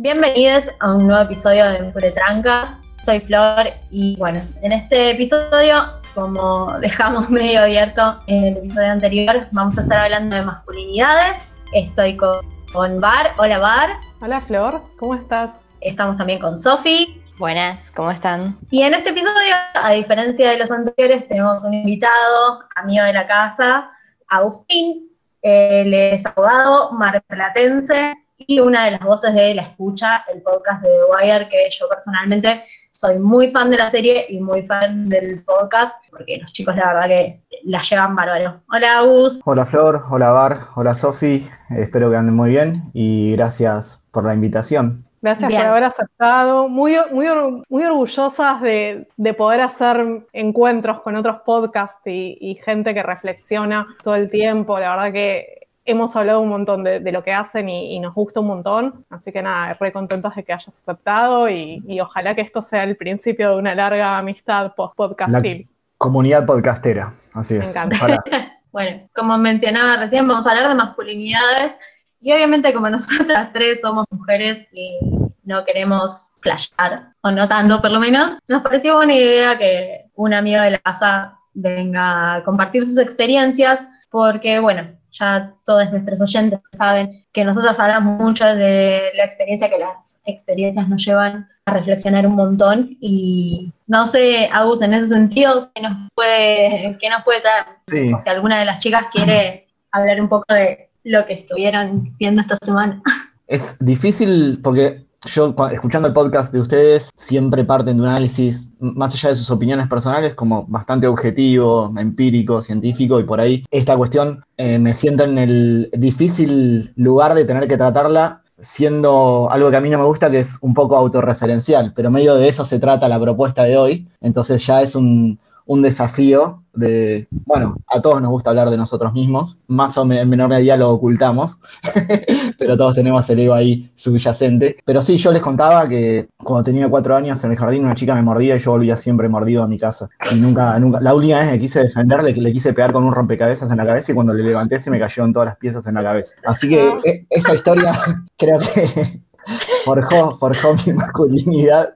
Bienvenidos a un nuevo episodio de Pure Trancas. Soy Flor y bueno, en este episodio, como dejamos medio abierto en el episodio anterior, vamos a estar hablando de masculinidades. Estoy con, con Bar. Hola Bar. Hola Flor, ¿cómo estás? Estamos también con Sofi. Buenas, ¿cómo están? Y en este episodio, a diferencia de los anteriores, tenemos un invitado, amigo de la casa, Agustín. Él es abogado marplatense y una de las voces de La Escucha, el podcast de The Wire, que yo personalmente soy muy fan de la serie y muy fan del podcast, porque los chicos la verdad que la llevan bárbaro. Hola, Agus. Hola, Flor. Hola, Bar. Hola, Sofi. Espero que anden muy bien y gracias por la invitación. Gracias por haber aceptado. Muy, muy, muy orgullosas de, poder hacer encuentros con otros podcasts y, y, gente que reflexiona todo el tiempo. La verdad que hemos hablado un montón de, lo que hacen y, nos gusta un montón. Así que nada, re contentos de que hayas aceptado y, ojalá que esto sea el principio de una larga amistad post-podcastil. Comunidad podcastera, así es. Me encanta. bueno, como mencionaba recién, vamos a hablar de masculinidades y obviamente como nosotras tres somos mujeres y no queremos flashear, o no tanto por lo menos, nos pareció buena idea que un amigo de la casa venga a compartir sus experiencias, porque bueno, ya todos nuestros oyentes saben que nosotros hablamos mucho de la experiencia, que las experiencias nos llevan a reflexionar un montón. Y no sé, Agus, en ese sentido, ¿qué nos puede, qué nos puede traer? O si alguna de las chicas quiere hablar un poco de lo que estuvieron viendo esta semana. Es difícil porque yo escuchando el podcast de ustedes siempre parten de un análisis, más allá de sus opiniones personales, como bastante objetivo, empírico, científico, y por ahí esta cuestión eh, me siento en el difícil lugar de tener que tratarla siendo algo que a mí no me gusta, que es un poco autorreferencial, pero medio de eso se trata la propuesta de hoy, entonces ya es un, un desafío de, bueno, a todos nos gusta hablar de nosotros mismos, más o menos en menor medida lo ocultamos, pero todos tenemos el ego ahí subyacente. Pero sí, yo les contaba que cuando tenía cuatro años en el jardín una chica me mordía y yo volvía siempre mordido a mi casa. Y nunca, nunca, la última vez que quise defenderle, que le quise pegar con un rompecabezas en la cabeza y cuando le levanté se me cayeron todas las piezas en la cabeza. Así que e, esa historia creo que forjó, forjó mi masculinidad.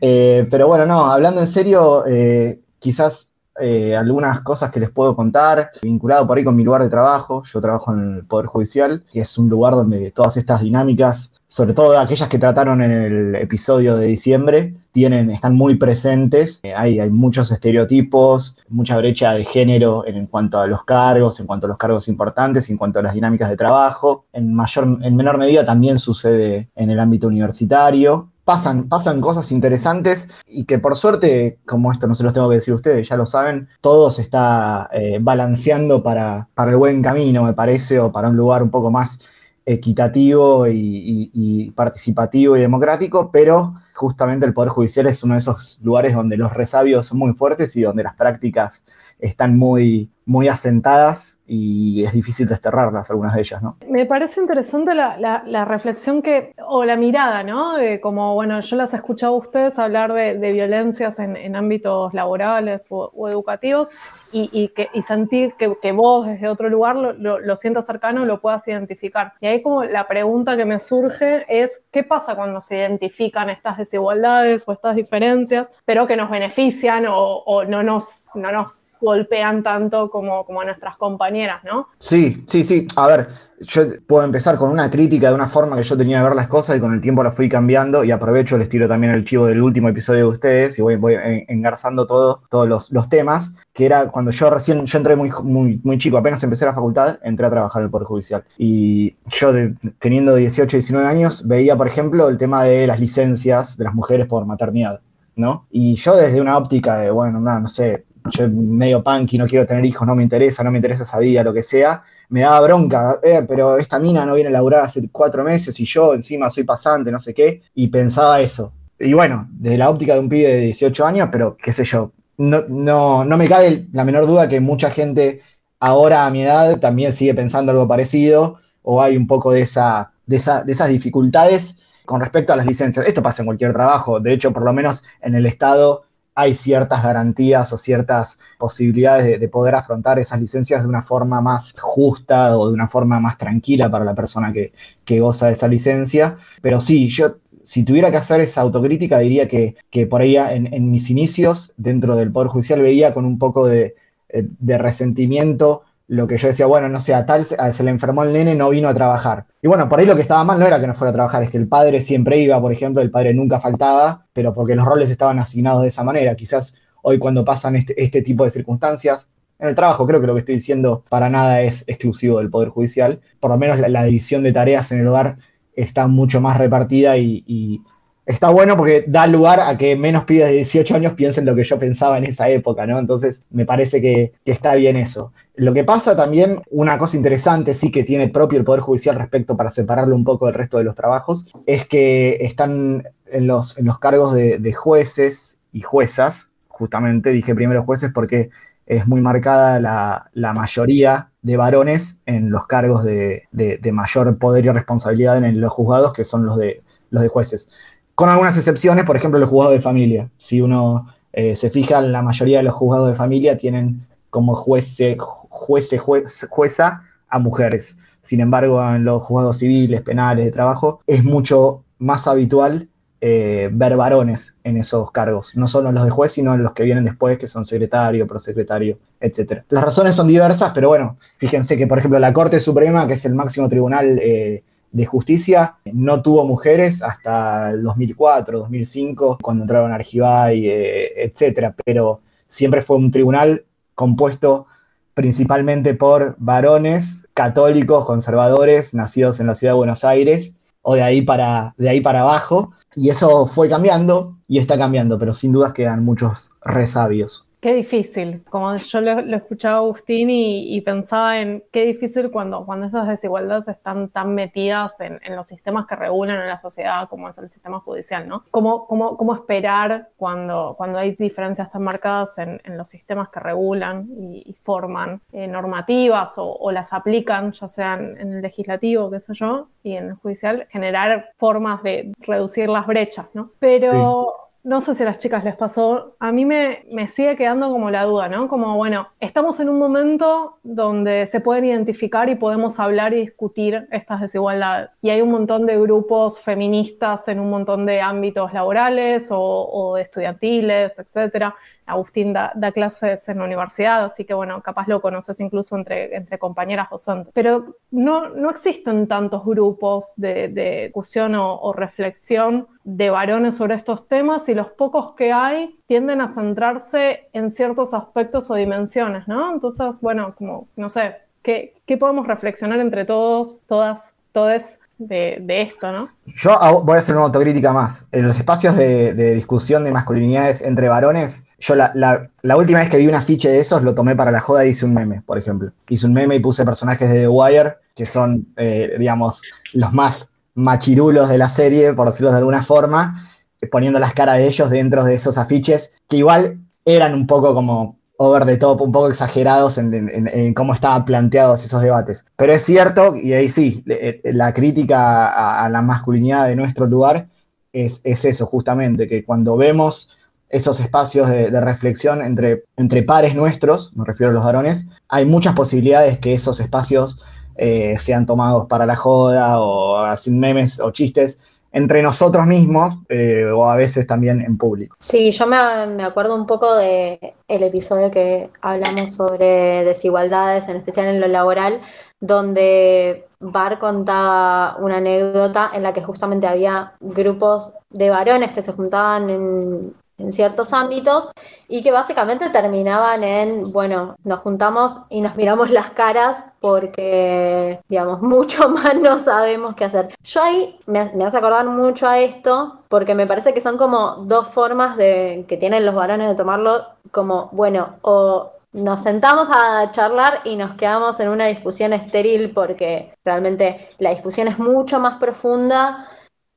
Eh, pero bueno, no, hablando en serio, eh, quizás eh, algunas cosas que les puedo contar, vinculado por ahí con mi lugar de trabajo. Yo trabajo en el Poder Judicial, que es un lugar donde todas estas dinámicas, sobre todo aquellas que trataron en el episodio de diciembre, tienen, están muy presentes. Eh, hay, hay, muchos estereotipos, mucha brecha de género en, cuanto a los cargos, en cuanto a los cargos importantes, en cuanto a las dinámicas de trabajo. En, mayor, en menor medida también sucede en el ámbito universitario pasan, pasan cosas interesantes y que por suerte, como esto no se los tengo que decir ustedes, ya lo saben, todo se está eh, balanceando para, para, el buen camino, me parece, o para un lugar un poco más equitativo y, participativo y democrático, pero justamente el Poder Judicial es uno de esos lugares donde los resabios son muy fuertes y donde las prácticas están muy, muy asentadas y es difícil desterrarlas, algunas de ellas, ¿no? Me parece interesante la, reflexión que, o la mirada, ¿no? como, bueno, yo las he escuchado a ustedes hablar de, violencias en, ámbitos laborales o, educativos y, que, sentir que, vos desde otro lugar lo, lo, sientas cercano y lo puedas identificar. Y ahí como la pregunta que me surge es, ¿qué pasa cuando se identifican estas desigualdades o estas diferencias, pero que nos benefician o, no, nos, no nos golpean tanto como, como a nuestras compañeras? ¿no? Sí, sí, sí. A ver, yo puedo empezar con una crítica de una forma que yo tenía de ver las cosas y con el tiempo la fui cambiando y aprovecho, les tiro también el chivo del último episodio de ustedes y voy, engarzando todo, todos los, temas, que era cuando yo recién, yo entré muy, muy, muy chico, apenas empecé la facultad, entré a trabajar en el Poder Judicial. Y yo teniendo 18, 19 años, veía, por ejemplo, el tema de las licencias de las mujeres por maternidad. ¿no? Y yo desde una óptica de, bueno, no, no sé, yo medio punky, no quiero tener hijos, no me interesa, no me interesa esa vida, lo que sea, me daba bronca, eh, pero esta mina no viene a laburar hace cuatro meses y yo encima soy pasante, no sé qué, y pensaba eso. Y bueno, desde la óptica de un pibe de 18 años, pero qué sé yo, no, no, no me cabe la menor duda que mucha gente ahora a mi edad también sigue pensando algo parecido, o hay un poco de, esa, de, esa, de esas dificultades con respecto a las licencias. Esto pasa en cualquier trabajo, de hecho, por lo menos en el Estado hay ciertas garantías o ciertas posibilidades de, poder afrontar esas licencias de una forma más justa o de una forma más tranquila para la persona que, goza de esa licencia. Pero sí, yo si tuviera que hacer esa autocrítica, diría que, por ahí en, mis inicios dentro del Poder Judicial veía con un poco de, de resentimiento lo que yo decía, bueno, no sé, a tal se le enfermó el nene, no vino a trabajar. Y bueno, por ahí lo que estaba mal no era que no fuera a trabajar, es que el padre siempre iba, por ejemplo, el padre nunca faltaba, pero porque los roles estaban asignados de esa manera. Quizás hoy cuando pasan este, este tipo de circunstancias, en el trabajo creo que lo que estoy diciendo para nada es exclusivo del Poder Judicial, por lo menos la, división de tareas en el hogar está mucho más repartida y está bueno porque da lugar a que menos pibes de 18 años piensen lo que yo pensaba en esa época, ¿no? Entonces, me parece que, está bien eso. Lo que pasa también, una cosa interesante, sí que tiene propio el Poder Judicial respecto para separarlo un poco del resto de los trabajos, es que están en los, cargos de, jueces y juezas, justamente dije primero jueces porque es muy marcada la, mayoría de varones en los cargos de, de, mayor poder y responsabilidad en los juzgados, que son los de, los de jueces con algunas excepciones, por ejemplo, los juzgados de familia. Si uno eh, se fija, la mayoría de los juzgados de familia tienen como juece, juece, jueza a mujeres. Sin embargo, en los juzgados civiles, penales, de trabajo, es mucho más habitual eh, ver varones en esos cargos, no solo los de juez, sino los que vienen después, que son secretario, prosecretario, etc. Las razones son diversas, pero bueno, fíjense que, por ejemplo, la Corte Suprema, que es el máximo tribunal eh, de justicia no tuvo mujeres hasta el 2004, 2005, cuando entraron Argibay, eh, etcétera, pero siempre fue un tribunal compuesto principalmente por varones católicos, conservadores, nacidos en la ciudad de Buenos Aires, o de ahí para, de ahí para abajo, y eso fue cambiando y está cambiando, pero sin dudas quedan muchos resabios. Qué difícil, como yo lo, escuchaba a Agustín y, pensaba en qué difícil cuando, cuando esas desigualdades están tan metidas en, los sistemas que regulan en la sociedad como es el sistema judicial, ¿no? ¿Cómo, cómo, cómo esperar cuando, cuando hay diferencias tan marcadas en, los sistemas que regulan y, forman eh, normativas o, las aplican, ya sean en el legislativo, qué sé yo, y en el judicial, generar formas de reducir las brechas, ¿no? Pero no sé si a las chicas les pasó, a mí me, me, sigue quedando como la duda, ¿no? Como, bueno, estamos en un momento donde se pueden identificar y podemos hablar y discutir estas desigualdades. Y hay un montón de grupos feministas en un montón de ámbitos laborales o, o estudiantiles, etcétera, Agustín da, clases en la universidad, así que bueno, capaz lo conoces incluso entre, entre compañeras docentes. Pero no, no existen tantos grupos de, discusión o, reflexión de varones sobre estos temas y los pocos que hay tienden a centrarse en ciertos aspectos o dimensiones, ¿no? Entonces, bueno, como, no sé, ¿qué, qué podemos reflexionar entre todos, todas, todes de, esto, ¿no? Yo voy a hacer una autocrítica más. En los espacios de, discusión de masculinidades entre varones, yo la, última vez que vi un afiche de esos lo tomé para la joda y hice un meme, por ejemplo. Hice un meme y puse personajes de The Wire, que son, eh, digamos, los más machirulos de la serie, por decirlo de alguna forma, poniendo las caras de ellos dentro de esos afiches, que igual eran un poco como over the top, un poco exagerados en, cómo estaban planteados esos debates. Pero es cierto, y ahí sí, eh, la crítica a, la masculinidad de nuestro lugar es, eso, justamente, que cuando vemos esos espacios de, reflexión entre, pares nuestros, me refiero a los varones, hay muchas posibilidades que esos espacios eh, sean tomados para la joda o sin memes o chistes, entre nosotros mismos eh, o a veces también en público. Sí, yo me, me acuerdo un poco de el episodio que hablamos sobre desigualdades, en especial en lo laboral, donde Bar contaba una anécdota en la que justamente había grupos de varones que se juntaban en, en ciertos ámbitos y que básicamente terminaban en, bueno, nos juntamos y nos miramos las caras porque, digamos, mucho más no sabemos qué hacer. Yo ahí me, hace acordar mucho a esto porque me parece que son como dos formas de, que tienen los varones de tomarlo como, bueno, o nos sentamos a charlar y nos quedamos en una discusión estéril porque realmente la discusión es mucho más profunda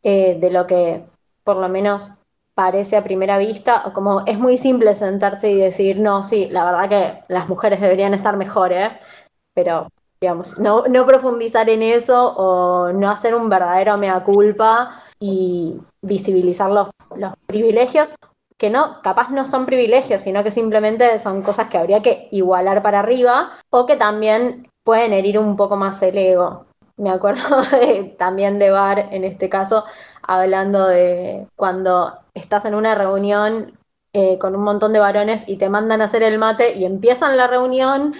eh, de lo que por lo menos parece a primera vista, como es muy simple sentarse y decir, no, sí, la verdad que las mujeres deberían estar mejor, ¿eh? pero digamos, no, no profundizar en eso o no hacer un verdadero mea culpa y visibilizar los, los privilegios que no, capaz no son privilegios, sino que simplemente son cosas que habría que igualar para arriba o que también pueden herir un poco más el ego. Me acuerdo también de Bar, en este caso, hablando de cuando estás en una reunión eh, con un montón de varones y te mandan a hacer el mate y empiezan la reunión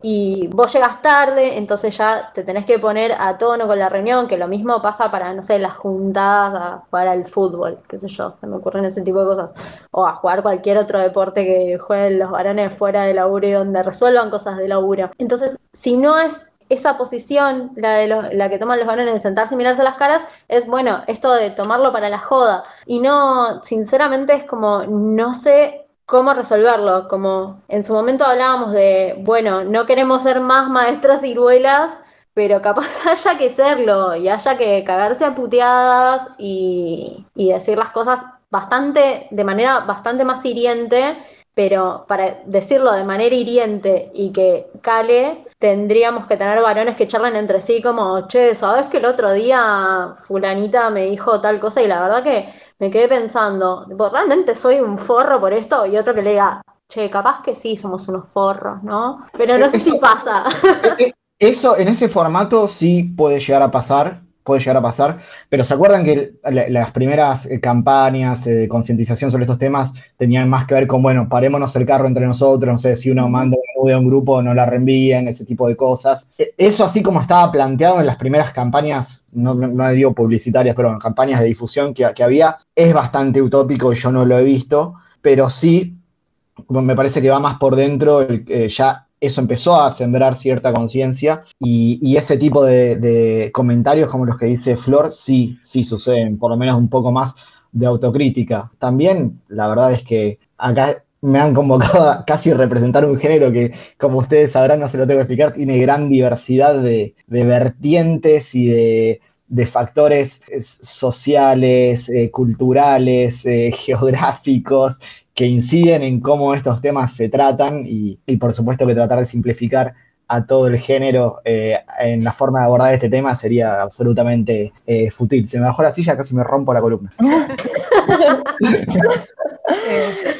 y vos llegas tarde, entonces ya te tenés que poner a tono con la reunión, que lo mismo pasa para, no sé, las juntadas a jugar al fútbol, qué sé yo, se me ocurren ese tipo de cosas, o a jugar cualquier otro deporte que jueguen los varones fuera de laburo y donde resuelvan cosas de laburo. Entonces, si no es esa posición, la, de la que toman los varones de sentarse y mirarse las caras, es bueno, esto de tomarlo para la joda. Y no, sinceramente es como, no sé cómo resolverlo. Como en su momento hablábamos de, bueno, no queremos ser más maestras ciruelas, pero capaz haya que serlo y haya que cagarse a puteadas y, y decir las cosas bastante, de manera bastante más hiriente, pero para decirlo de manera hiriente y que cale, tendríamos que tener varones que charlen entre sí como, che, ¿sabes que el otro día fulanita me dijo tal cosa? Y la verdad que me quedé pensando, ¿realmente soy un forro por esto? Y otro que le diga, che, capaz que sí somos unos forros, ¿no? Pero no sé si pasa. Eh, eh, eso, en ese formato sí puede llegar a pasar, puede llegar a pasar, pero ¿se acuerdan que las primeras eh, campañas de concientización sobre estos temas tenían más que ver con, bueno, parémonos el carro entre nosotros, no sé, si uno manda un a un grupo, no la reenvíen, ese tipo de cosas. E, eso así como estaba planteado en las primeras campañas, no, no, digo publicitarias, pero en campañas de difusión que, que había, es bastante utópico y yo no lo he visto, pero sí me parece que va más por dentro, eh, ya eso empezó a sembrar cierta conciencia y, ese tipo de, comentarios como los que dice Flor, sí, sí suceden, por lo menos un poco más de autocrítica. También la verdad es que acá me han convocado a casi representar un género que, como ustedes sabrán, no se lo tengo que explicar, tiene gran diversidad de, vertientes y de, factores eh, sociales, eh, culturales, eh, geográficos, que inciden en cómo estos temas se tratan y, por supuesto que tratar de simplificar a todo el género eh, en la forma de abordar este tema sería absolutamente eh, fútil. Se me bajó la silla, casi me rompo la columna. Eh,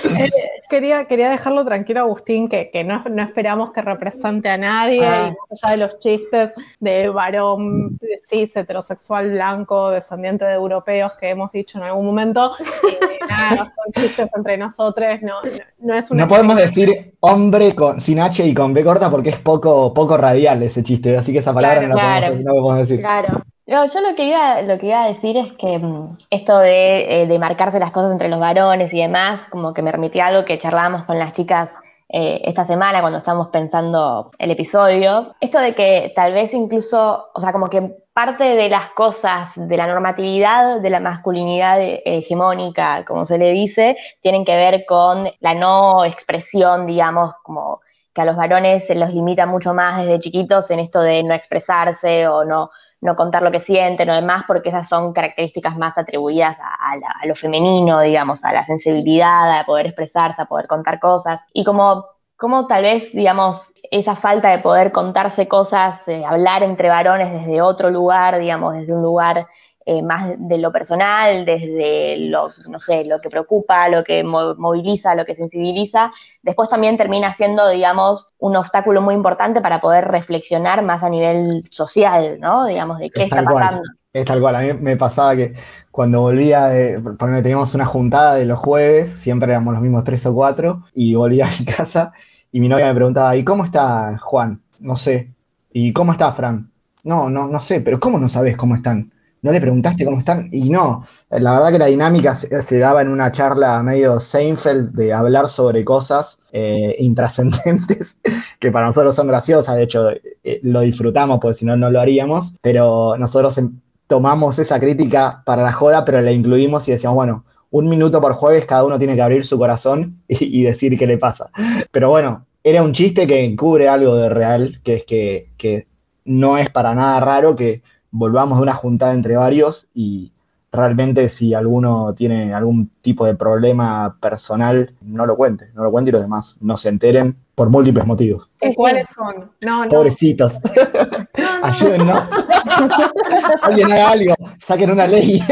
quería, quería dejarlo tranquilo, Agustín, que, no, esperamos que represente a nadie, ah. y más allá de los chistes de varón cis, heterosexual, blanco, descendiente de europeos que hemos dicho en algún momento, nada, son chistes entre nosotros, no, no, es una... No podemos decir hombre con, sin H y con B corta porque es poco, poco radial ese chiste, así que esa palabra no, la podemos, decir. Claro. yo lo que iba, lo que iba a decir es que mm, esto de, eh, de, marcarse las cosas entre los varones y demás, como que me remitía a algo que charlábamos con las chicas eh, esta semana cuando estábamos pensando el episodio. Esto de que tal vez incluso, o sea, como que parte de las cosas de la normatividad de la masculinidad hegemónica, como se le dice, tienen que ver con la no expresión, digamos, como que a los varones se los limita mucho más desde chiquitos en esto de no expresarse o no, no contar lo que sienten o demás, porque esas son características más atribuidas a, lo femenino, digamos, a la sensibilidad, a poder expresarse, a poder contar cosas. Y como, como tal vez, digamos, esa falta de poder contarse cosas, eh, hablar entre varones desde otro lugar, digamos, desde un lugar eh, más de lo personal, desde lo, no sé, lo que preocupa, lo que moviliza, lo que sensibiliza, después también termina siendo, digamos, un obstáculo muy importante para poder reflexionar más a nivel social, ¿no? Digamos, de qué está pasando. Es tal cual, a mí me pasaba que cuando volvía, de, porque teníamos una juntada de los jueves, siempre éramos los mismos tres o cuatro, y volvía a mi casa y mi novia me preguntaba, ¿y cómo está Juan? No sé. ¿Y cómo está Fran? No, no, no sé, pero ¿cómo no sabes cómo están? ¿No le preguntaste cómo están? Y no, la verdad que la dinámica se, daba en una charla medio Seinfeld de hablar sobre cosas eh, intrascendentes, que para nosotros son graciosas, de hecho eh, lo disfrutamos, porque si no, no lo haríamos, pero nosotros tomamos esa crítica para la joda, pero la incluimos y decíamos, bueno, un minuto por jueves cada uno tiene que abrir su corazón y, decir qué le pasa. Pero bueno, era un chiste que cubre algo de real, que es que, no es para nada raro que volvamos de una juntada entre varios y realmente si alguno tiene algún tipo de problema personal, no lo cuente, no lo cuente y los demás no se enteren por múltiples motivos. ¿Cuáles son? No, Pobrecitos. Ayúdennos. Alguien haga algo, saquen una ley.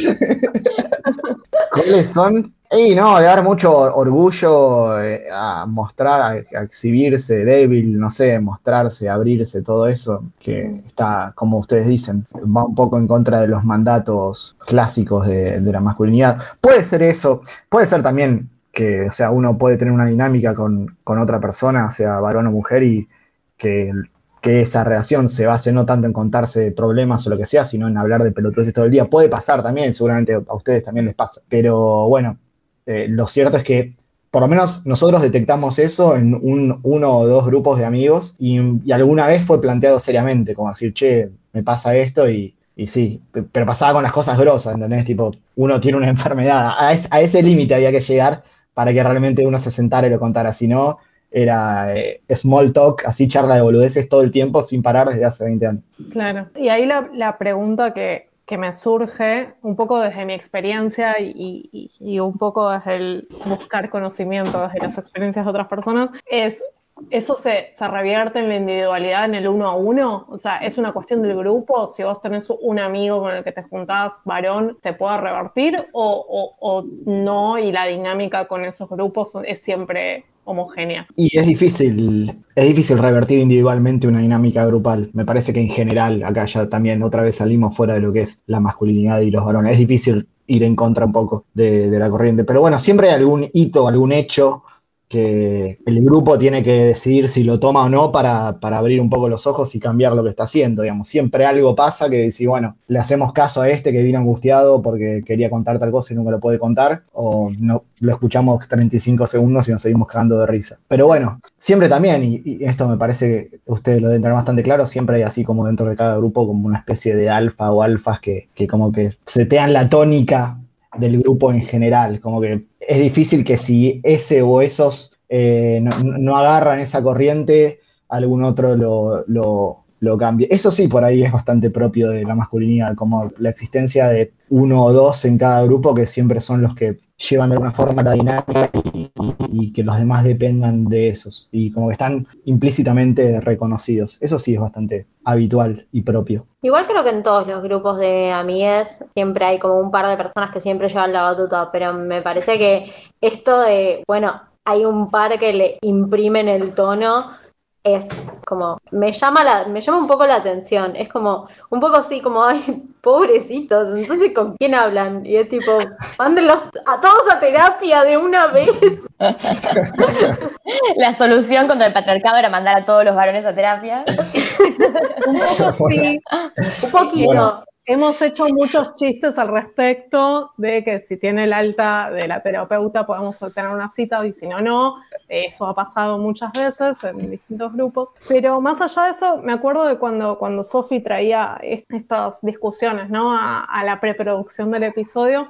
¿Cuáles son? Y no, de dar mucho orgullo eh, a mostrar, a, exhibirse débil, no sé, mostrarse, abrirse, todo eso, que está, como ustedes dicen, va un poco en contra de los mandatos clásicos de, la masculinidad. Puede ser eso, puede ser también que, o sea, uno puede tener una dinámica con, con otra persona, sea varón o mujer, y que que esa relación se base no tanto en contarse problemas o lo que sea, sino en hablar de pelotudeces todo el día. Puede pasar también, seguramente a ustedes también les pasa. Pero bueno, eh, lo cierto es que por lo menos nosotros detectamos eso en un, uno o dos grupos de amigos y, alguna vez fue planteado seriamente, como decir, che, me pasa esto y, sí, pero pasaba con las cosas grosas, ¿entendés? Tipo, uno tiene una enfermedad, a, a ese límite había que llegar para que realmente uno se sentara y lo contara, si no, era eh, small talk, así charla de boludeces todo el tiempo sin parar desde hace 20 años. Claro, y ahí la, pregunta que, me surge un poco desde mi experiencia y, un poco desde el buscar conocimiento, desde las experiencias de otras personas, es, ¿eso se, se revierte en la individualidad en el uno a uno? O sea, ¿es una cuestión del grupo? Si vos tenés un amigo con el que te juntás, varón, ¿te puede revertir o, o no? Y la dinámica con esos grupos es siempre homogénea. Y es difícil, es difícil revertir individualmente una dinámica grupal. Me parece que en general, acá ya también otra vez salimos fuera de lo que es la masculinidad y los varones. Es difícil ir en contra un poco de, de la corriente. Pero bueno, siempre hay algún hito, algún hecho que el grupo tiene que decidir si lo toma o no para, abrir un poco los ojos y cambiar lo que está haciendo, digamos. Siempre algo pasa que dice, bueno, le hacemos caso a este que vino angustiado porque quería contar tal cosa y nunca lo puede contar, o no lo escuchamos 35 segundos y nos seguimos cagando de risa. Pero bueno, siempre también, y, esto me parece que ustedes lo deben tener bastante claro, siempre hay así como dentro de cada grupo como una especie de alfa o alfas que, que como que setean la tónica del grupo en general, como que es difícil que si ese o esos eh, no, agarran esa corriente, algún otro lo, lo, cambie. Eso sí, por ahí es bastante propio de la masculinidad, como la existencia de uno o dos en cada grupo que siempre son los que llevan de alguna forma la dinámica y, que los demás dependan de esos y como que están implícitamente reconocidos. Eso sí es bastante habitual y propio. Igual creo que en todos los grupos de amigues siempre hay como un par de personas que siempre llevan la batuta, pero me parece que esto de, bueno, hay un par que le imprimen el tono es como, me llama, la, me llama un poco la atención, es como, un poco así como, ay, pobrecitos, entonces ¿con quién hablan? Y es tipo, mándenlos a todos a terapia de una vez. la solución contra el patriarcado era mandar a todos los varones a terapia. un poco sí, un poquito. Hemos hecho muchos chistes al respecto de que si tiene el alta de la terapeuta podemos tener una cita y si no, no. Eso ha pasado muchas veces en distintos grupos. Pero más allá de eso, me acuerdo de cuando, cuando Sofi traía estas discusiones ¿no? a, la preproducción del episodio,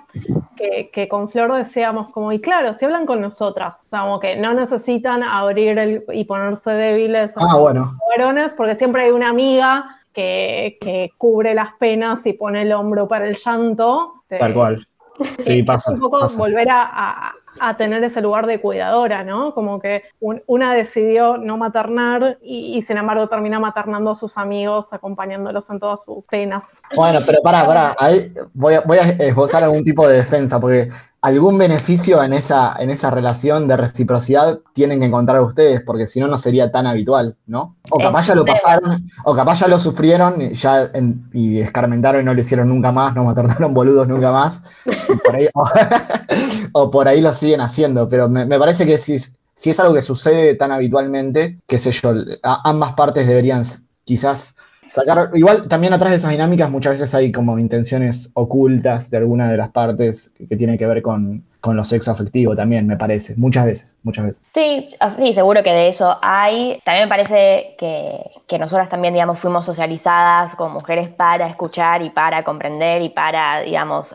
que, con Flor decíamos como, y claro, si hablan con nosotras, como que no necesitan abrir y ponerse débiles a ah, bueno. varones, porque siempre hay una amiga que, cubre las penas y pone el hombro para el llanto. Tal cual. Sí, pasa. Un poco volver a, tener ese lugar de cuidadora, ¿no? Como que una decidió no maternar y, sin embargo termina maternando a sus amigos, acompañándolos en todas sus penas. Bueno, pero pará, pará, ahí voy a, voy a esbozar algún tipo de defensa, porque algún beneficio en esa, en esa relación de reciprocidad tienen que encontrar ustedes, porque si no, no sería tan habitual, ¿no? O capaz ya lo pasaron, o capaz ya lo sufrieron ya y escarmentaron y no lo hicieron nunca más, no mataron boludos nunca más, o, por ahí lo siguen haciendo, pero me, parece que si, si es algo que sucede tan habitualmente, qué sé yo, ambas partes deberían quizás sacar, igual también atrás de esas dinámicas muchas veces hay como intenciones ocultas de alguna de las partes que, tienen que ver con, con lo sexo afectivo también, me parece, muchas veces, muchas veces. Sí, sí, seguro que de eso hay. También me parece que, que nosotras también, digamos, fuimos socializadas como mujeres para escuchar y para comprender y para, digamos,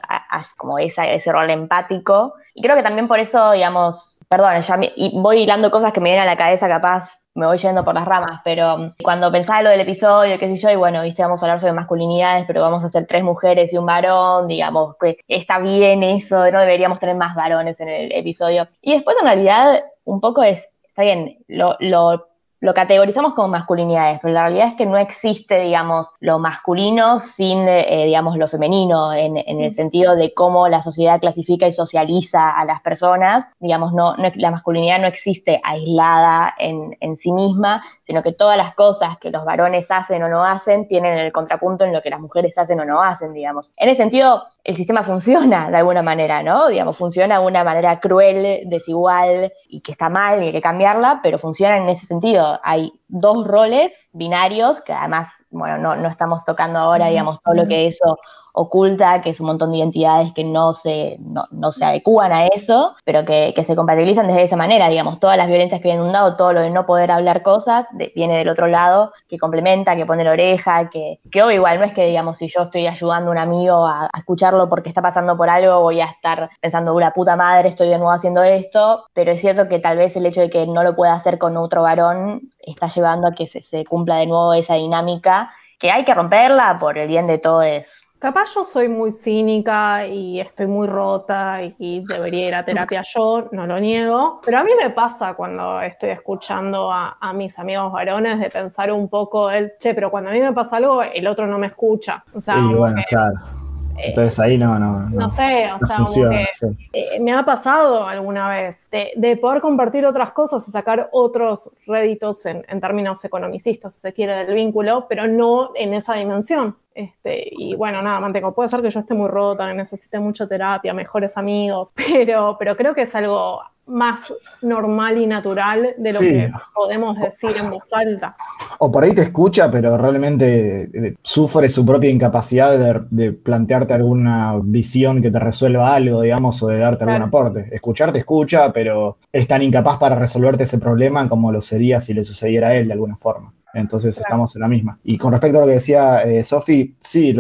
como esa, ese rol empático. Y creo que también por eso, digamos, perdón, ya y voy hilando cosas que me vienen a la cabeza capaz me voy yendo por las ramas, pero um, cuando pensaba lo del episodio, qué sé yo, y bueno, viste, vamos a hablar sobre masculinidades, pero vamos a hacer tres mujeres y un varón, digamos, que está bien eso, no deberíamos tener más varones en el episodio. Y después en realidad un poco es, está bien, lo, lo categorizamos como masculinidades, pero la realidad es que no existe, digamos, lo masculino sin, eh, digamos, lo femenino, en, el sentido de cómo la sociedad clasifica y socializa a las personas. Digamos, no, la masculinidad no existe aislada en, en, sí misma, sino que todas las cosas que los varones hacen o no hacen tienen el contrapunto en lo que las mujeres hacen o no hacen, digamos. En ese sentido, el sistema funciona de alguna manera, ¿no? Digamos, funciona de una manera cruel, desigual y que está mal y hay que cambiarla, pero funciona en ese sentido. Hay dos roles binarios que además, bueno, no, no estamos tocando ahora, digamos, todo lo que eso oculta, que es un montón de identidades que no se, no, se adecúan a eso, pero que, se compatibilizan desde esa manera, digamos, todas las violencias que vienen de un lado, todo lo de no poder hablar cosas, viene del otro lado, que complementa, que pone la oreja, que, que igual no es que, digamos, si yo estoy ayudando a un amigo a, escucharlo porque está pasando por algo, voy a estar pensando, una puta madre, estoy de nuevo haciendo esto, pero es cierto que tal vez el hecho de que no lo pueda hacer con otro varón está llevando a que se, se cumpla de nuevo esa dinámica que hay que romperla por el bien de todos Capaz yo soy muy cínica y estoy muy rota y debería ir a terapia yo, no lo niego, pero a mí me pasa cuando estoy escuchando a, mis amigos varones de pensar un poco el, che, pero cuando a mí me pasa algo, el otro no me escucha. O sea, bueno, claro. Entonces ahí no, no. No, sé, o sea, como que, eh, me ha pasado alguna vez de, poder compartir otras cosas y sacar otros réditos en, en, términos economicistas, si se quiere, del vínculo, pero no en esa dimensión. Este, y bueno, nada, mantengo. Puede ser que yo esté muy rota, que necesite mucha terapia, mejores amigos, pero, pero creo que es algo más normal y natural de lo que podemos decir en voz alta. O por ahí te escucha, pero realmente eh, sufre su propia incapacidad de, plantearte alguna visión que te resuelva algo, digamos, o de darte algún aporte. Escuchar te escucha, pero es tan incapaz para resolverte ese problema como lo sería si le sucediera a él de alguna forma. Entonces estamos en la misma. Y con respecto a lo que decía eh, Sofi, sí,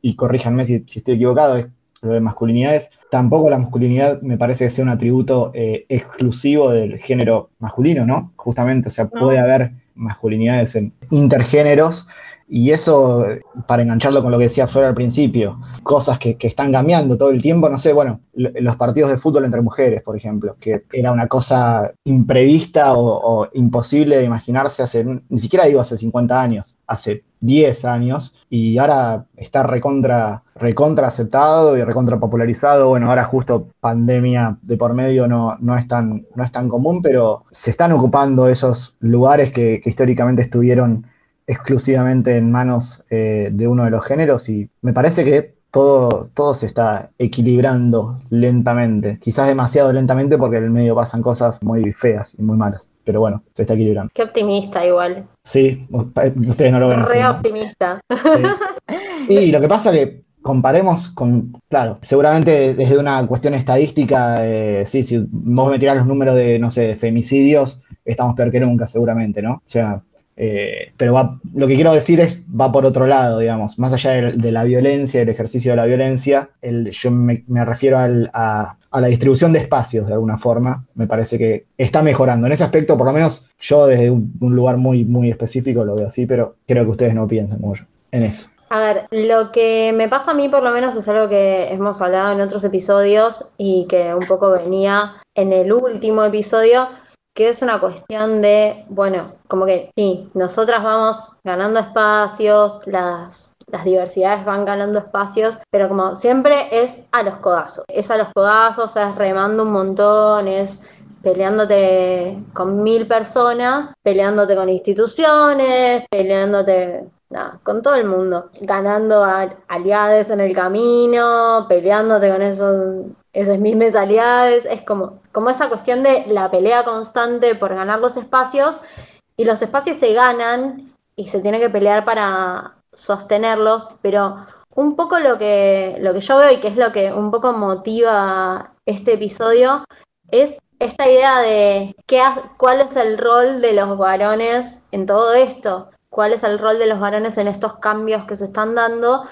y corríjanme si, estoy equivocado, es lo de masculinidades, tampoco la masculinidad me parece que sea un atributo eh, exclusivo del género masculino, ¿no? Justamente, o sea, puede haber masculinidades en intergéneros y eso, para engancharlo con lo que decía Flor al principio, cosas que, están cambiando todo el tiempo, no sé, bueno, los partidos de fútbol entre mujeres, por ejemplo, que era una cosa imprevista o, imposible de imaginarse hace, ni siquiera digo hace 50 años, hace 10 años, y ahora está recontra, recontra aceptado y recontra popularizado. Bueno, ahora justo pandemia de por medio no, no, es, tan, no es tan común, pero se están ocupando esos lugares que, históricamente estuvieron exclusivamente en manos eh, de uno de los géneros y me parece que todo, todo se está equilibrando lentamente, quizás demasiado lentamente porque en el medio pasan cosas muy feas y muy malas, pero bueno, se está equilibrando. Qué optimista igual. Sí, ustedes no lo ven. Re optimista. Y lo que pasa que comparemos con, claro, seguramente desde una cuestión estadística, eh, sí, si vos me tirás los números de, no sé, de femicidios, estamos peor que nunca, seguramente, ¿no? O sea, eh, pero lo que quiero decir es, va por otro lado, digamos, más allá de, la violencia, el ejercicio de la violencia, yo me, refiero a, la distribución de espacios de alguna forma, me parece que está mejorando. En ese aspecto, por lo menos yo desde un, lugar muy, muy específico lo veo así, pero creo que ustedes no piensan como yo en eso. A ver, lo que me pasa a mí por lo menos es algo que hemos hablado en otros episodios y que un poco venía en el último episodio, que es una cuestión de, bueno, como que sí, nosotras vamos ganando espacios, las, las diversidades van ganando espacios, pero como siempre es a los codazos, es a los codazos, es remando un montón, es peleándote con mil personas, peleándote con instituciones, peleándote con todo el mundo, ganando aliados en el camino, peleándote con esos, esos mismos aliados, es como esa cuestión de la pelea constante por ganar los espacios, y los espacios se ganan y se tiene que pelear para sostenerlos, pero un poco lo que, lo que yo veo y que es lo que un poco motiva este episodio es esta idea de qué, cuál es el rol de los varones en todo esto cuál es el rol de los varones en estos cambios que se están dando.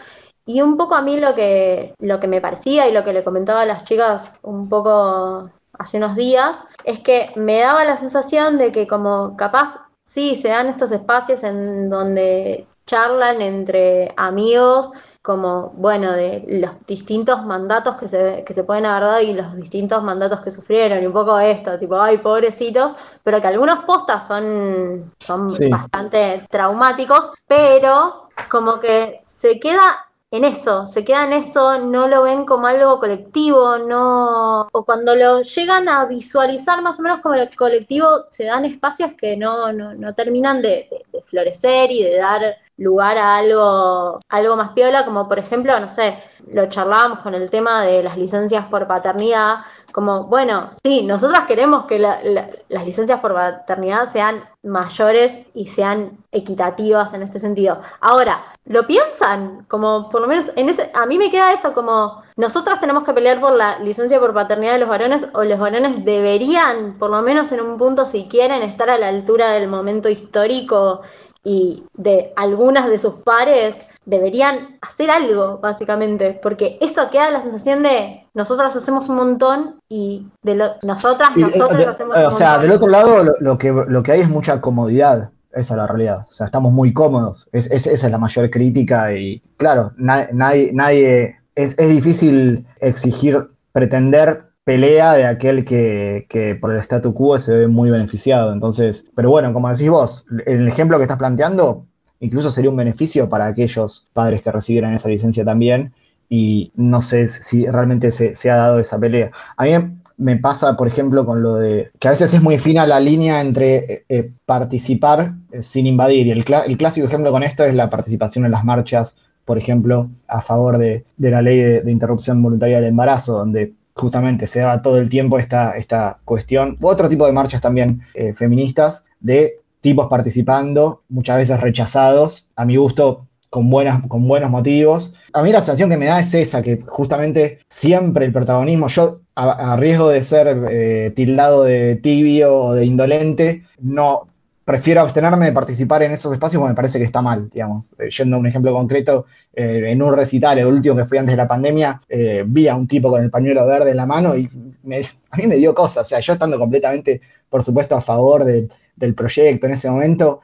Y un poco a mí lo que, lo que me parecía y lo que le comentaba a las chicas un poco hace unos días, es que me daba la sensación de que como capaz sí se dan estos espacios en donde charlan entre amigos como, bueno, de los distintos mandatos que se, que se pueden haber dado y los distintos mandatos que sufrieron, y un poco esto, tipo, ay, pobrecitos, pero que algunos postas son, son bastante traumáticos, pero como que se queda en eso, se queda en eso, no lo ven como algo colectivo, no. O cuando lo llegan a visualizar más o menos como el colectivo, se dan espacios que no, no, terminan de, florecer y de dar lugar a algo, algo más piola, como por ejemplo, no sé, lo charlábamos con el tema de las licencias por paternidad, como, bueno, sí, nosotras queremos que las licencias por paternidad sean mayores y sean equitativas en este sentido. Ahora, ¿lo piensan? Como, por lo menos, en ese, a mí me queda eso como, nosotras tenemos que pelear por la licencia por paternidad de los varones o los varones deberían, por lo menos en un punto, si quieren, estar a la altura del momento histórico y de algunas de sus pares deberían hacer algo, básicamente, porque eso queda la sensación de nosotras hacemos un montón y de nosotras, nosotras hacemos un montón. O sea, del otro lado lo, que, lo que hay es mucha comodidad. Esa es la realidad. O sea, estamos muy cómodos. Es, esa es la mayor crítica y, claro, nadie, nadie es, es difícil exigir, pretender pelea de aquel que, por el statu quo se ve muy beneficiado. Entonces, pero bueno, como decís vos, el ejemplo que estás planteando incluso sería un beneficio para aquellos padres que recibieran esa licencia también. Y no sé si realmente se, ha dado esa pelea. A mí me pasa, por ejemplo, con lo de que a veces es muy fina la línea entre eh, eh, participar eh, sin invadir. Y el, clásico ejemplo con esto es la participación en las marchas, por ejemplo, a favor de, la ley de, de interrupción voluntaria del embarazo, donde justamente se da todo el tiempo esta, esta cuestión, otro tipo de marchas también eh, feministas, de tipos participando, muchas veces rechazados, a mi gusto con, buenas, con buenos motivos. A mí la sensación que me da es esa, que justamente siempre el protagonismo, yo a, riesgo de ser eh, tildado de tibio o de indolente, no, prefiero abstenerme de participar en esos espacios porque me parece que está mal, digamos. Eh, yendo a un ejemplo concreto, eh, en un recital, el último que fui antes de la pandemia, eh, vi a un tipo con el pañuelo verde en la mano y a mí me dio cosas. O sea, yo estando completamente, por supuesto, a favor del proyecto en ese momento,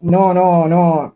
no, no, no,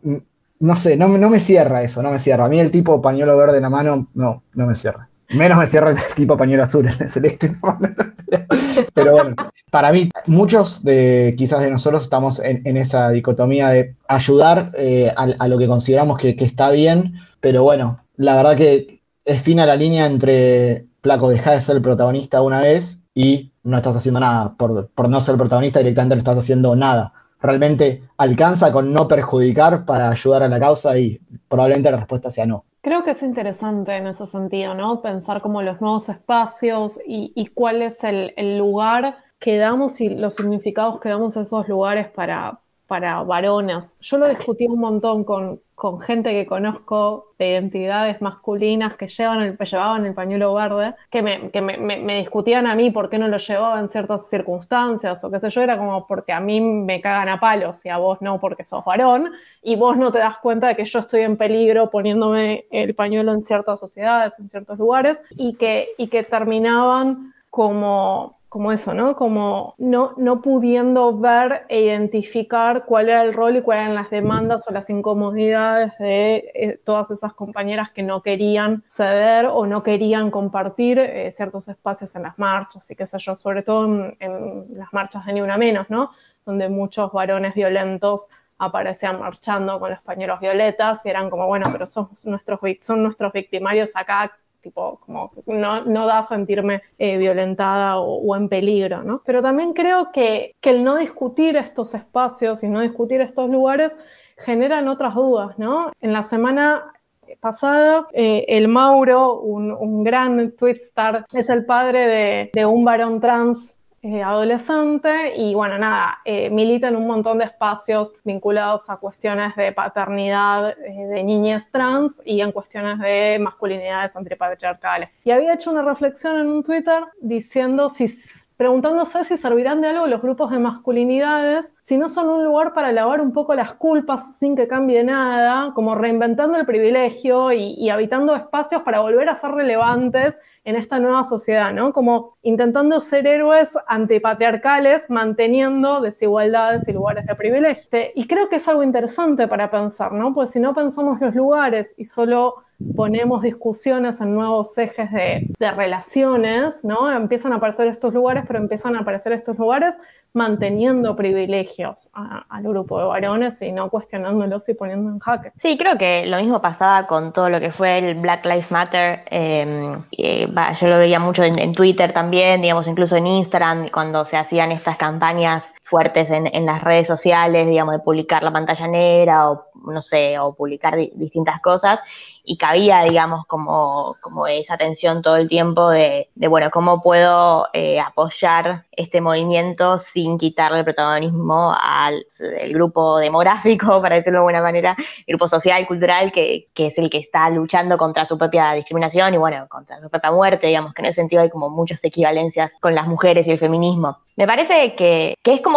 no sé, no, no me cierra eso, no me cierra. A mí el tipo pañuelo verde en la mano, no, no me cierra. Menos me cierra el tipo pañuelo azul en el celeste. Pero bueno, para mí, muchos de quizás de nosotros estamos en, esa dicotomía de ayudar eh, a, lo que consideramos que, está bien, pero bueno, la verdad que es fina la línea entre, Placo, deja de ser el protagonista una vez y no estás haciendo nada. Por, por no ser protagonista directamente no estás haciendo nada. Realmente alcanza con no perjudicar para ayudar a la causa y probablemente la respuesta sea no. Creo que es interesante en ese sentido, ¿no? Pensar como los nuevos espacios y, cuál es el, el, lugar que damos y los significados que damos a esos lugares para, para varones. Yo lo discutí un montón con, con gente que conozco de identidades masculinas que el, llevaban el pañuelo verde, que, me, que me, discutían a mí por qué no lo llevaba en ciertas circunstancias o qué sé yo, era como porque a mí me cagan a palos y a vos no porque sos varón y vos no te das cuenta de que yo estoy en peligro poniéndome el pañuelo en ciertas sociedades, en ciertos lugares y que, y que terminaban como como eso, ¿no? Como no, no pudiendo ver e identificar cuál era el rol y cuáles eran las demandas o las incomodidades de eh, todas esas compañeras que no querían ceder o no querían compartir eh, ciertos espacios en las marchas y qué sé yo, sobre todo en, las marchas de Ni Una Menos, ¿no? Donde muchos varones violentos aparecían marchando con los pañuelos violetas y eran como, bueno, pero son nuestros, son nuestros victimarios acá, tipo, como no, no da a sentirme eh, violentada o, en peligro, ¿no? Pero también creo que, que el no discutir estos espacios y no discutir estos lugares generan otras dudas, ¿no? En la semana pasada, eh, el Mauro, un, un gran twitstar, es el padre de un varón trans eh, adolescente y bueno, nada, eh, milita en un montón de espacios vinculados a cuestiones de paternidad eh, de niñas trans y en cuestiones de masculinidades antipatriarcales. Y había hecho una reflexión en un Twitter diciendo si preguntándose si servirán de algo los grupos de masculinidades, si no son un lugar para lavar un poco las culpas sin que cambie nada, como reinventando el privilegio y, habitando espacios para volver a ser relevantes en esta nueva sociedad, ¿no? Como intentando ser héroes antipatriarcales, manteniendo desigualdades y lugares de privilegio. Y creo que es algo interesante para pensar, ¿no? Pues si no pensamos los lugares y solo ponemos discusiones en nuevos ejes de, de, relaciones, ¿no? Empiezan a aparecer estos lugares, pero empiezan a aparecer estos lugares manteniendo privilegios al grupo de varones y no cuestionándolos y poniendo en jaque. Sí, creo que lo mismo pasaba con todo lo que fue el Black Lives Matter. Eh, yo lo veía mucho en, Twitter también, digamos, incluso en Instagram, cuando se hacían estas campañas fuertes en, en, las redes sociales, digamos, de publicar la pantalla negra o, no sé, o publicar distintas cosas y cabía, digamos, como, como esa tensión todo el tiempo de, de bueno, cómo puedo eh, apoyar este movimiento sin quitarle el protagonismo al grupo demográfico, para decirlo de alguna manera, el grupo social, cultural, que, que, es el que está luchando contra su propia discriminación y, bueno, contra su propia muerte, digamos, que en ese sentido hay como muchas equivalencias con las mujeres y el feminismo. Me parece que, que es como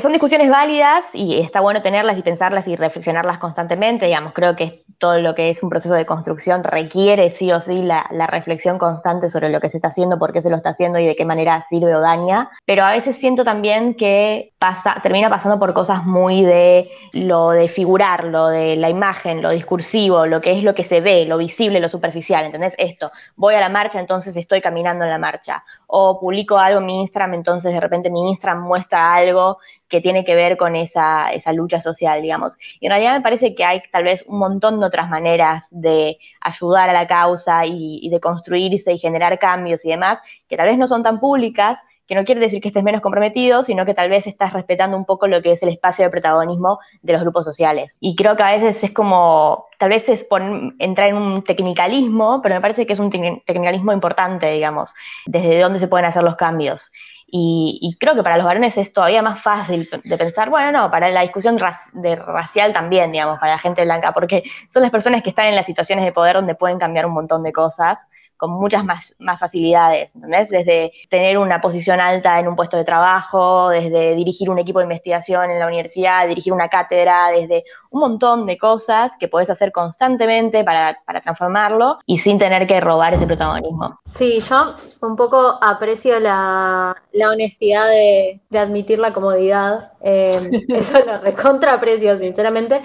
son discusiones válidas y está bueno tenerlas y pensarlas y reflexionarlas constantemente, digamos, creo que todo lo que es un proceso de construcción requiere sí o sí la, reflexión constante sobre lo que se está haciendo, por qué se lo está haciendo y de qué manera sirve o daña, pero a veces siento también que termina pasando por cosas muy de lo de figurar, lo de la imagen, lo discursivo, lo que es lo que se ve, lo visible, lo superficial, ¿entendés? Esto, voy a la marcha, entonces estoy caminando en la marcha, o publico algo en mi Instagram, entonces de repente mi Instagram muestra algo que tiene que ver con esa, esa, lucha social, digamos. Y en realidad me parece que hay tal vez un montón de otras maneras de ayudar a la causa y de construirse y generar cambios y demás, que tal vez no son tan públicas, que no quiere decir que estés menos comprometido, sino que tal vez estás respetando un poco lo que es el espacio de protagonismo de los grupos sociales. Y creo que a veces es como, tal vez es entrar en un tecnicalismo, pero me parece que es un tecnicalismo importante, digamos, desde dónde se pueden hacer los cambios. Y, creo que para los varones es todavía más fácil de pensar, bueno, no, para la discusión racial también, digamos, para la gente blanca, porque son las personas que están en las situaciones de poder donde pueden cambiar un montón de cosas con muchas más, más facilidades, ¿entendés? Desde tener una posición alta en un puesto de trabajo, desde dirigir un equipo de investigación en la universidad, dirigir una cátedra, desde un montón de cosas que podés hacer constantemente para, transformarlo y sin tener que robar ese protagonismo. Sí, yo un poco aprecio la, honestidad de, admitir la comodidad. Eh, eso lo recontra aprecio, sinceramente.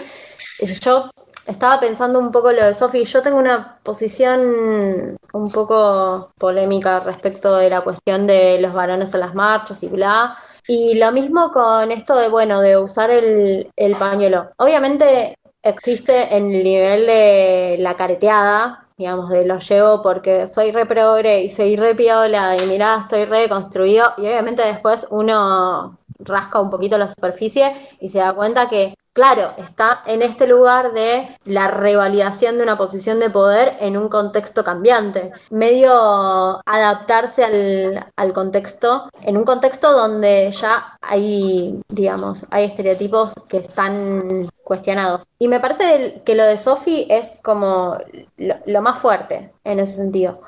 Yo estaba pensando un poco lo de Sofi. Yo tengo una posición un poco polémica respecto de la cuestión de los varones en las marchas y bla. Y lo mismo con esto de, bueno, de usar el, el pañuelo. Obviamente existe en el nivel de la careteada, digamos, de lo llevo porque soy re progre y soy re piola y mirá, estoy re construido. Y obviamente después uno rasca un poquito la superficie y se da cuenta que claro, está en este lugar de la revalidación de una posición de poder en un contexto cambiante, medio adaptarse al, contexto, en un contexto donde ya hay, digamos, hay estereotipos que están cuestionados. Y me parece que lo de Sophie es como lo, más fuerte en ese sentido.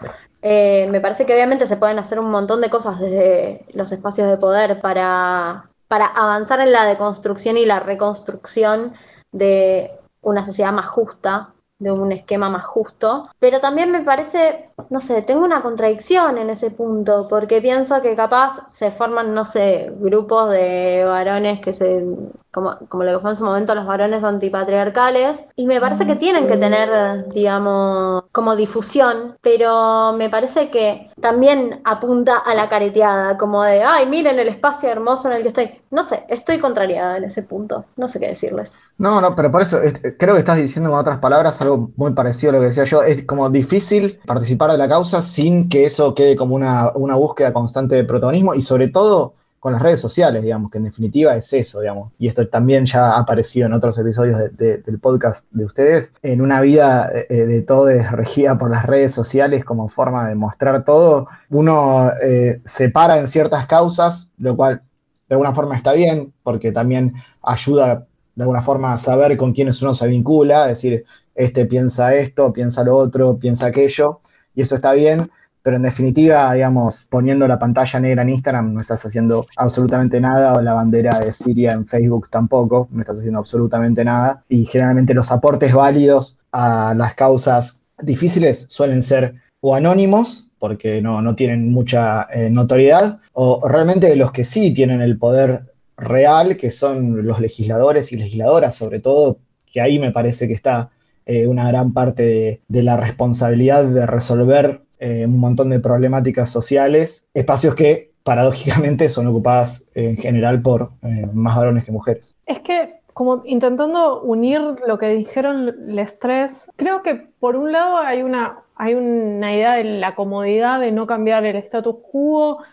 Eh, me parece que obviamente se pueden hacer un montón de cosas desde los espacios de poder para para avanzar en la deconstrucción y la reconstrucción de una sociedad más justa, de un esquema más justo. Pero también me parece, no sé, tengo una contradicción en ese punto, porque pienso que capaz se forman, no sé, grupos de varones que se como, como lo que fue en su momento los varones antipatriarcales, y me parece que tienen que tener, digamos, como difusión, pero me parece que también apunta a la careteada, como de, ay, miren el espacio hermoso en el que estoy. No sé, estoy contrariada en ese punto, no sé qué decirles. No, no, pero por eso creo que estás diciendo con otras palabras algo muy parecido a lo que decía yo, es como difícil participar de la causa sin que eso quede como una, una búsqueda constante de protagonismo y sobre todo con las redes sociales, digamos, que en definitiva es eso, digamos. Y esto también ya ha aparecido en otros episodios del podcast de ustedes. En una vida eh, eh, de todo es regida por las redes sociales como forma de mostrar todo, uno eh, se para en ciertas causas, lo cual de alguna forma está bien, porque también ayuda de alguna forma a saber con quiénes uno se vincula, es decir, este piensa esto, piensa lo otro, piensa aquello, y eso está bien, pero en definitiva, digamos, poniendo la pantalla negra en Instagram no estás haciendo absolutamente nada, o la bandera de Siria en Facebook tampoco, no estás haciendo absolutamente nada, y generalmente los aportes válidos a las causas difíciles suelen ser o anónimos, porque no, no tienen mucha eh, notoriedad, o realmente los que sí tienen el poder real, que son los legisladores y legisladoras, sobre todo, que ahí me parece que está eh, una gran parte de, la responsabilidad de resolver eh, un montón de problemáticas sociales, espacios que paradójicamente son ocupadas en general por eh, más varones que mujeres. Es que como intentando unir lo que dijeron les tres, creo que por un lado hay una, hay una idea de la comodidad de no cambiar el status quo,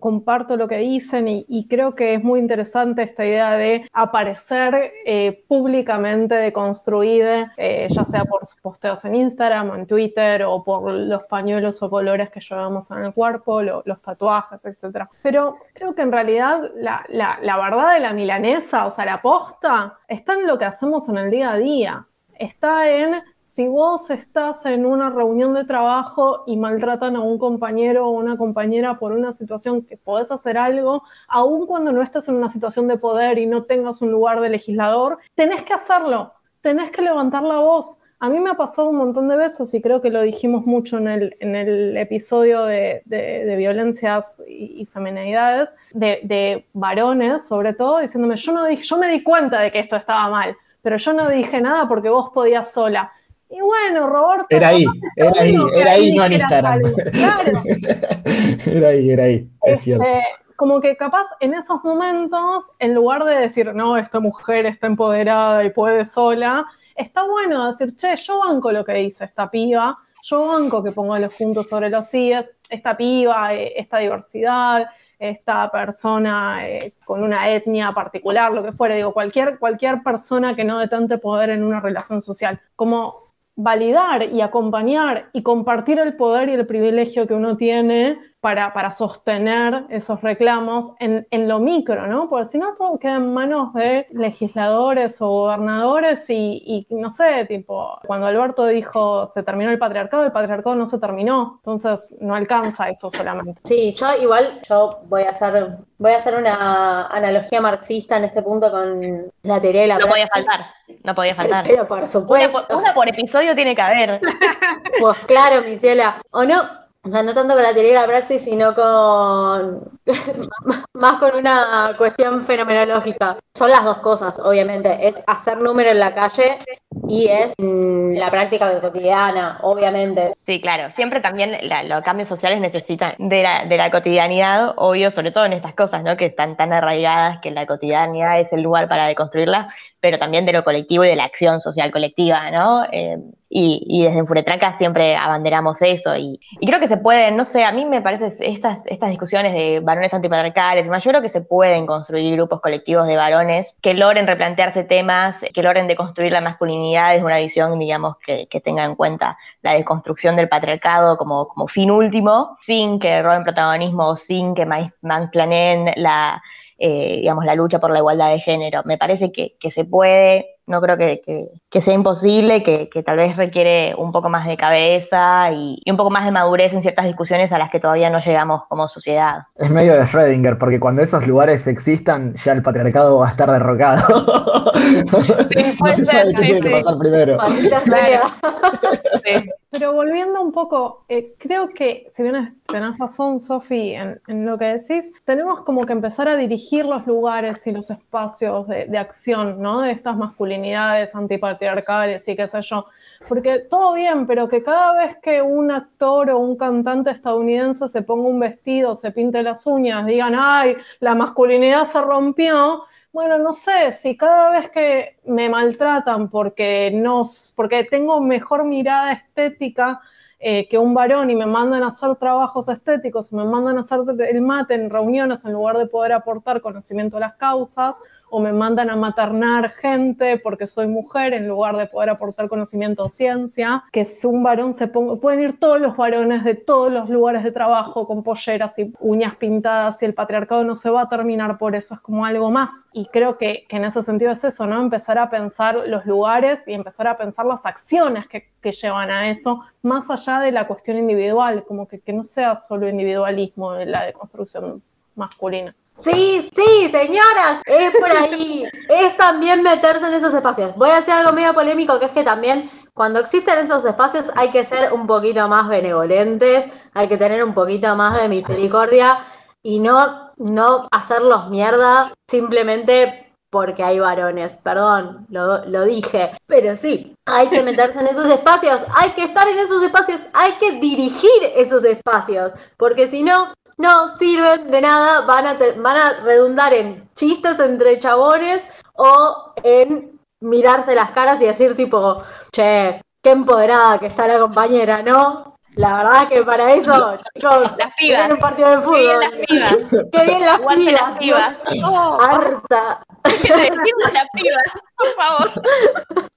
comparto lo que dicen y, creo que es muy interesante esta idea de aparecer eh, públicamente deconstruida, eh, ya sea por sus posteos en Instagram o en Twitter o por los pañuelos o colores que llevamos en el cuerpo, los tatuajes, etc. Pero creo que en realidad la, la verdad de la milanesa, o sea, la posta, está en lo que hacemos en el día a día. Está en si vos estás en una reunión de trabajo y maltratan a un compañero o una compañera por una situación que podés hacer algo, aun cuando no estés en una situación de poder y no tengas un lugar de legislador, tenés que hacerlo, tenés que levantar la voz. A mí me ha pasado un montón de veces y creo que lo dijimos mucho en el, episodio de, violencias y, y de, de, varones sobre todo, diciéndome, yo, no dije, yo me di cuenta de que esto estaba mal, pero yo no dije nada porque vos podías sola. Y bueno, Roberto. Era ahí, era ahí, era ahí, no en Instagram. Claro. era ahí, era ahí. Es este, cierto. Como que capaz en esos momentos, en lugar de decir, no, esta mujer está empoderada y puede sola, está bueno decir, che, yo banco lo que dice esta piba, yo banco que pongo los puntos sobre los CIES, esta piba, eh, esta diversidad, esta persona eh, con una etnia particular, lo que fuera, digo, cualquier, cualquier persona que no detente poder en una relación social. Como validar y acompañar y compartir el poder y el privilegio que uno tiene para, para sostener esos reclamos en, en, lo micro, ¿no? Porque si no, todo queda en manos de legisladores o gobernadores y, y, no sé, tipo, cuando Alberto dijo se terminó el patriarcado, el patriarcado no se terminó, entonces no alcanza eso solamente. Sí, yo igual, yo voy a hacer, voy a hacer una analogía marxista en este punto con la teoría de la... No podía faltar, no podía faltar. Pero por supuesto. Una, una por episodio tiene que haber. Pues claro, mi ciela. O no, o sea, no tanto con la teoría de la praxis, sino con más con una cuestión fenomenológica. Son las dos cosas, obviamente. Es hacer número en la calle y es la práctica cotidiana, obviamente. Sí, claro. Siempre también los cambios sociales necesitan de la, de la cotidianidad, obvio, sobre todo en estas cosas, ¿no? Que están tan arraigadas que la cotidianidad es el lugar para deconstruirla, pero también de lo colectivo y de la acción social colectiva, ¿no? Eh, y, y, desde Enfuretraca siempre abanderamos eso y, y, creo que se pueden, no sé, a mí me parece estas, estas discusiones de varones antipatriarcales, yo creo que se pueden construir grupos colectivos de varones que logren replantearse temas, que logren deconstruir la masculinidad desde una visión, digamos, que, que tenga en cuenta la deconstrucción del patriarcado como, como fin último, sin que roben protagonismo, sin que planeen la eh, digamos, la lucha por la igualdad de género. Me parece que, que se puede, no creo que sea imposible, que, tal vez requiere un poco más de cabeza y, y, un poco más de madurez en ciertas discusiones a las que todavía no llegamos como sociedad. Es medio de Schrödinger, porque cuando esos lugares existan, ya el patriarcado va a estar derrocado. Sí, no se sabe qué tiene que pasar primero. Sí. Pero volviendo un poco, eh, creo que, si bien tenés razón, Sofi, en, en, lo que decís, tenemos como que empezar a dirigir los lugares y los espacios de, de acción, ¿no? De estas masculinidades antipatriarcales y qué sé yo. Porque todo bien, pero que cada vez que un actor o un cantante estadounidense se ponga un vestido, se pinte las uñas, digan, ay, la masculinidad se rompió, bueno, no sé, si cada vez que me maltratan porque, no, porque tengo mejor mirada estética eh, que un varón y me mandan a hacer trabajos estéticos, me mandan a hacer el mate en reuniones en lugar de poder aportar conocimiento a las causas, o me mandan a maternar gente porque soy mujer en lugar de poder aportar conocimiento o ciencia, que si un varón se ponga, pueden ir todos los varones de todos los lugares de trabajo con polleras y uñas pintadas y el patriarcado no se va a terminar por eso, es como algo más. Y creo que, que en ese sentido es eso, ¿no? Empezar a pensar los lugares y empezar a pensar las acciones que, que llevan a eso, más allá de la cuestión individual, como que, que no sea solo individualismo la deconstrucción masculina. Sí, sí, señoras, es por ahí. es también meterse en esos espacios. Voy a hacer algo medio polémico, que es que también cuando existen esos espacios hay que ser un poquito más benevolentes, hay que tener un poquito más de misericordia y no, no hacerlos mierda simplemente porque hay varones. Perdón, lo, lo dije. Pero sí, hay que meterse en esos espacios, hay que estar en esos espacios, hay que dirigir esos espacios, porque si no, no sirven de nada, van a, redundar en chistes entre chabones o en mirarse las caras y decir tipo, che, qué empoderada que está la compañera, ¿no? La verdad que para eso, chicos, las pibas. un partido de fútbol. Qué bien las pibas. Qué bien las Aguante pibas. las pibas. Dios, Oh, harta. que te decimos las pibas, por favor.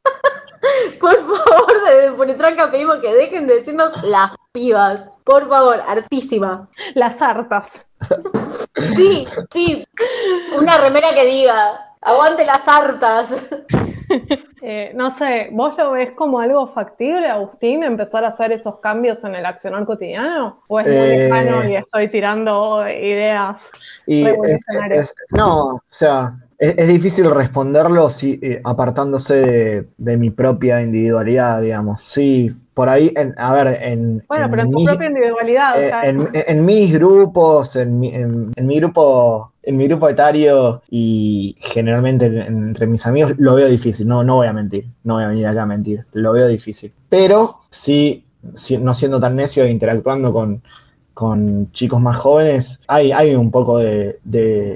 Por favor, desde Funitranca pedimos que dejen de decirnos las pibas. Por favor, hartísima. Las hartas. Sí, sí. Una remera que diga, aguante las hartas. Eh, no sé, ¿vos lo ves como algo factible, Agustín, empezar a hacer esos cambios en el accionar cotidiano? ¿O es muy Eh, lejano y estoy tirando ideas? Y es- revolucionarias? es- no, o sea, es, es difícil responderlo si, eh, apartándose de, de mi propia individualidad, digamos. Sí, por ahí, en- a ver, en, Bueno, en pero en tu mis- propia individualidad, o eh, sea, en, en mis grupos, en mi, en- mi grupo, en mi grupo etario y generalmente en- entre mis amigos, lo veo difícil, no, no voy a mentir, no voy a venir acá a mentir, lo veo difícil. Pero sí, sí, no siendo tan necio e interactuando con, con chicos más jóvenes, hay, hay un poco de,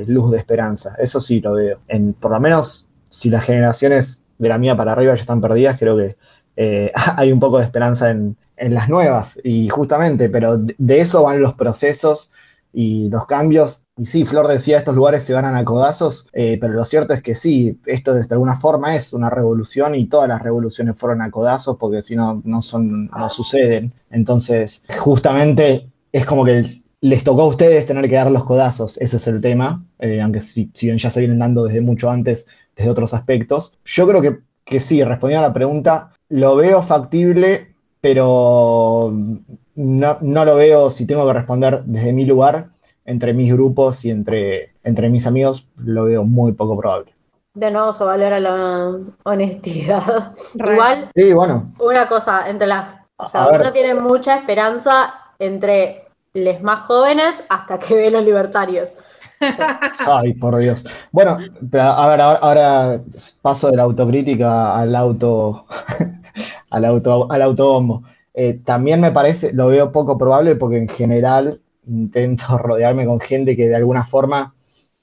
luz de esperanza, eso sí lo veo. En, por lo menos, si las generaciones de la mía para arriba ya están perdidas, creo que eh, hay un poco de esperanza en, en las nuevas, y justamente, pero de, de eso van los procesos y los cambios. Y sí, Flor decía, estos lugares se ganan a codazos, eh, pero lo cierto es que sí, esto de alguna forma es una revolución y todas las revoluciones fueron a codazos porque si no, no, son, no suceden. Entonces, justamente es como que les tocó a ustedes tener que dar los codazos, ese es el tema, eh, aunque si, si bien ya se vienen dando desde mucho antes, desde otros aspectos. Yo creo que, que sí, respondiendo a la pregunta, lo veo factible, pero no, no lo veo, si tengo que responder desde mi lugar, entre mis grupos y entre, entre mis amigos, lo veo muy poco probable. De nuevo se valora la honestidad. Igual, Sí, bueno, una cosa, entre las. O sea, uno tiene mucha esperanza entre los más jóvenes hasta que ve los libertarios. Ay, por Dios. Bueno, a ver, ahora, ahora paso de la autocrítica al auto, al auto, al autobombo. Eh, también me parece, lo veo poco probable porque en general intento rodearme con gente que de alguna forma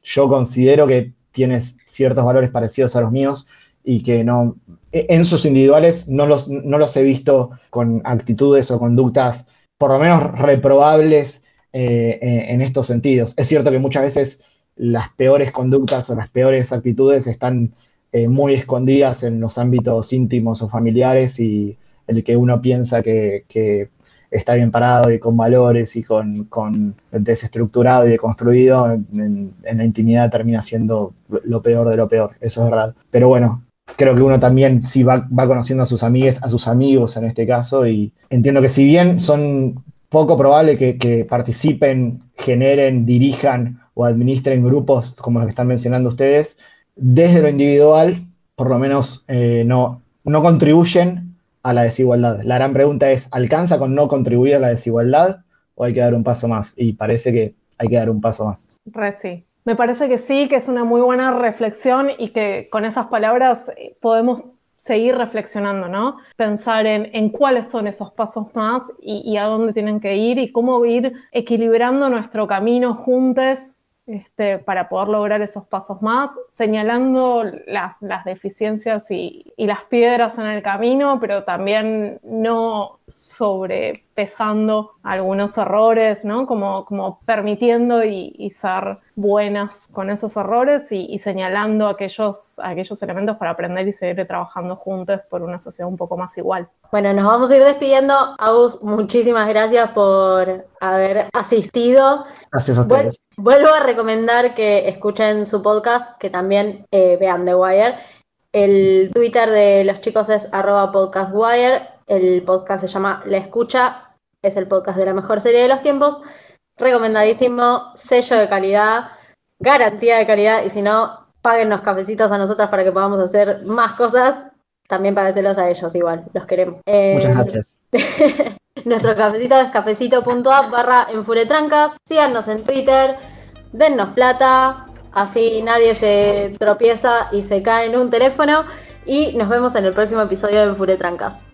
yo considero que tiene ciertos valores parecidos a los míos y que no, e- en sus individuales no los, no los he visto con actitudes o conductas por lo menos reprobables eh, en, en estos sentidos. Es cierto que muchas veces las peores conductas o las peores actitudes están eh, muy escondidas en los ámbitos íntimos o familiares y el que uno piensa que, que está bien parado y con valores y con, desestructurado y deconstruido, en la intimidad termina siendo lo peor de lo peor, eso es verdad. Pero bueno, creo que uno también sí va, va conociendo a sus amigues, a sus amigos en este caso, y entiendo que si bien son poco probable que, que participen, generen, dirijan o administren grupos como los que están mencionando ustedes, desde lo individual, por lo menos eh, no, no contribuyen a la desigualdad. La gran pregunta es, ¿alcanza con no contribuir a la desigualdad o hay que dar un paso más? Y parece que hay que dar un paso más. Re sí. Me parece que sí, que es una muy buena reflexión y que con esas palabras eh, podemos seguir reflexionando, ¿no? Pensar en, cuáles son esos pasos más y, y a dónde tienen que ir y cómo ir equilibrando nuestro camino juntos este, para poder lograr esos pasos más, señalando las, las deficiencias y, y las piedras en el camino, pero también no sobrepesando algunos errores, ¿no? Como, como permitiendo y, y ser buenas con esos errores y, y señalando aquellos, aquellos elementos para aprender y seguir trabajando juntos por una sociedad un poco más igual. Bueno, nos vamos a ir despidiendo. Agus, muchísimas gracias por haber asistido. Gracias a Bueno, ustedes. Vuelvo a recomendar que escuchen su podcast, que también eh, vean The Wire. El Twitter de los chicos es arroba podcastwire. El podcast se llama La Escucha, es el podcast de la mejor serie de los tiempos. Recomendadísimo, sello de calidad, garantía de calidad, y si no, paguen los cafecitos a nosotras para que podamos hacer más cosas. También pagárselos a ellos igual, los queremos. Eh, Muchas gracias. Nuestro cafecito es cafecito.app barra enfuretrancas. Síganos en Twitter, dennos plata, así nadie se tropieza y se cae en un teléfono. Y nos vemos en el próximo episodio de Enfuretrancas.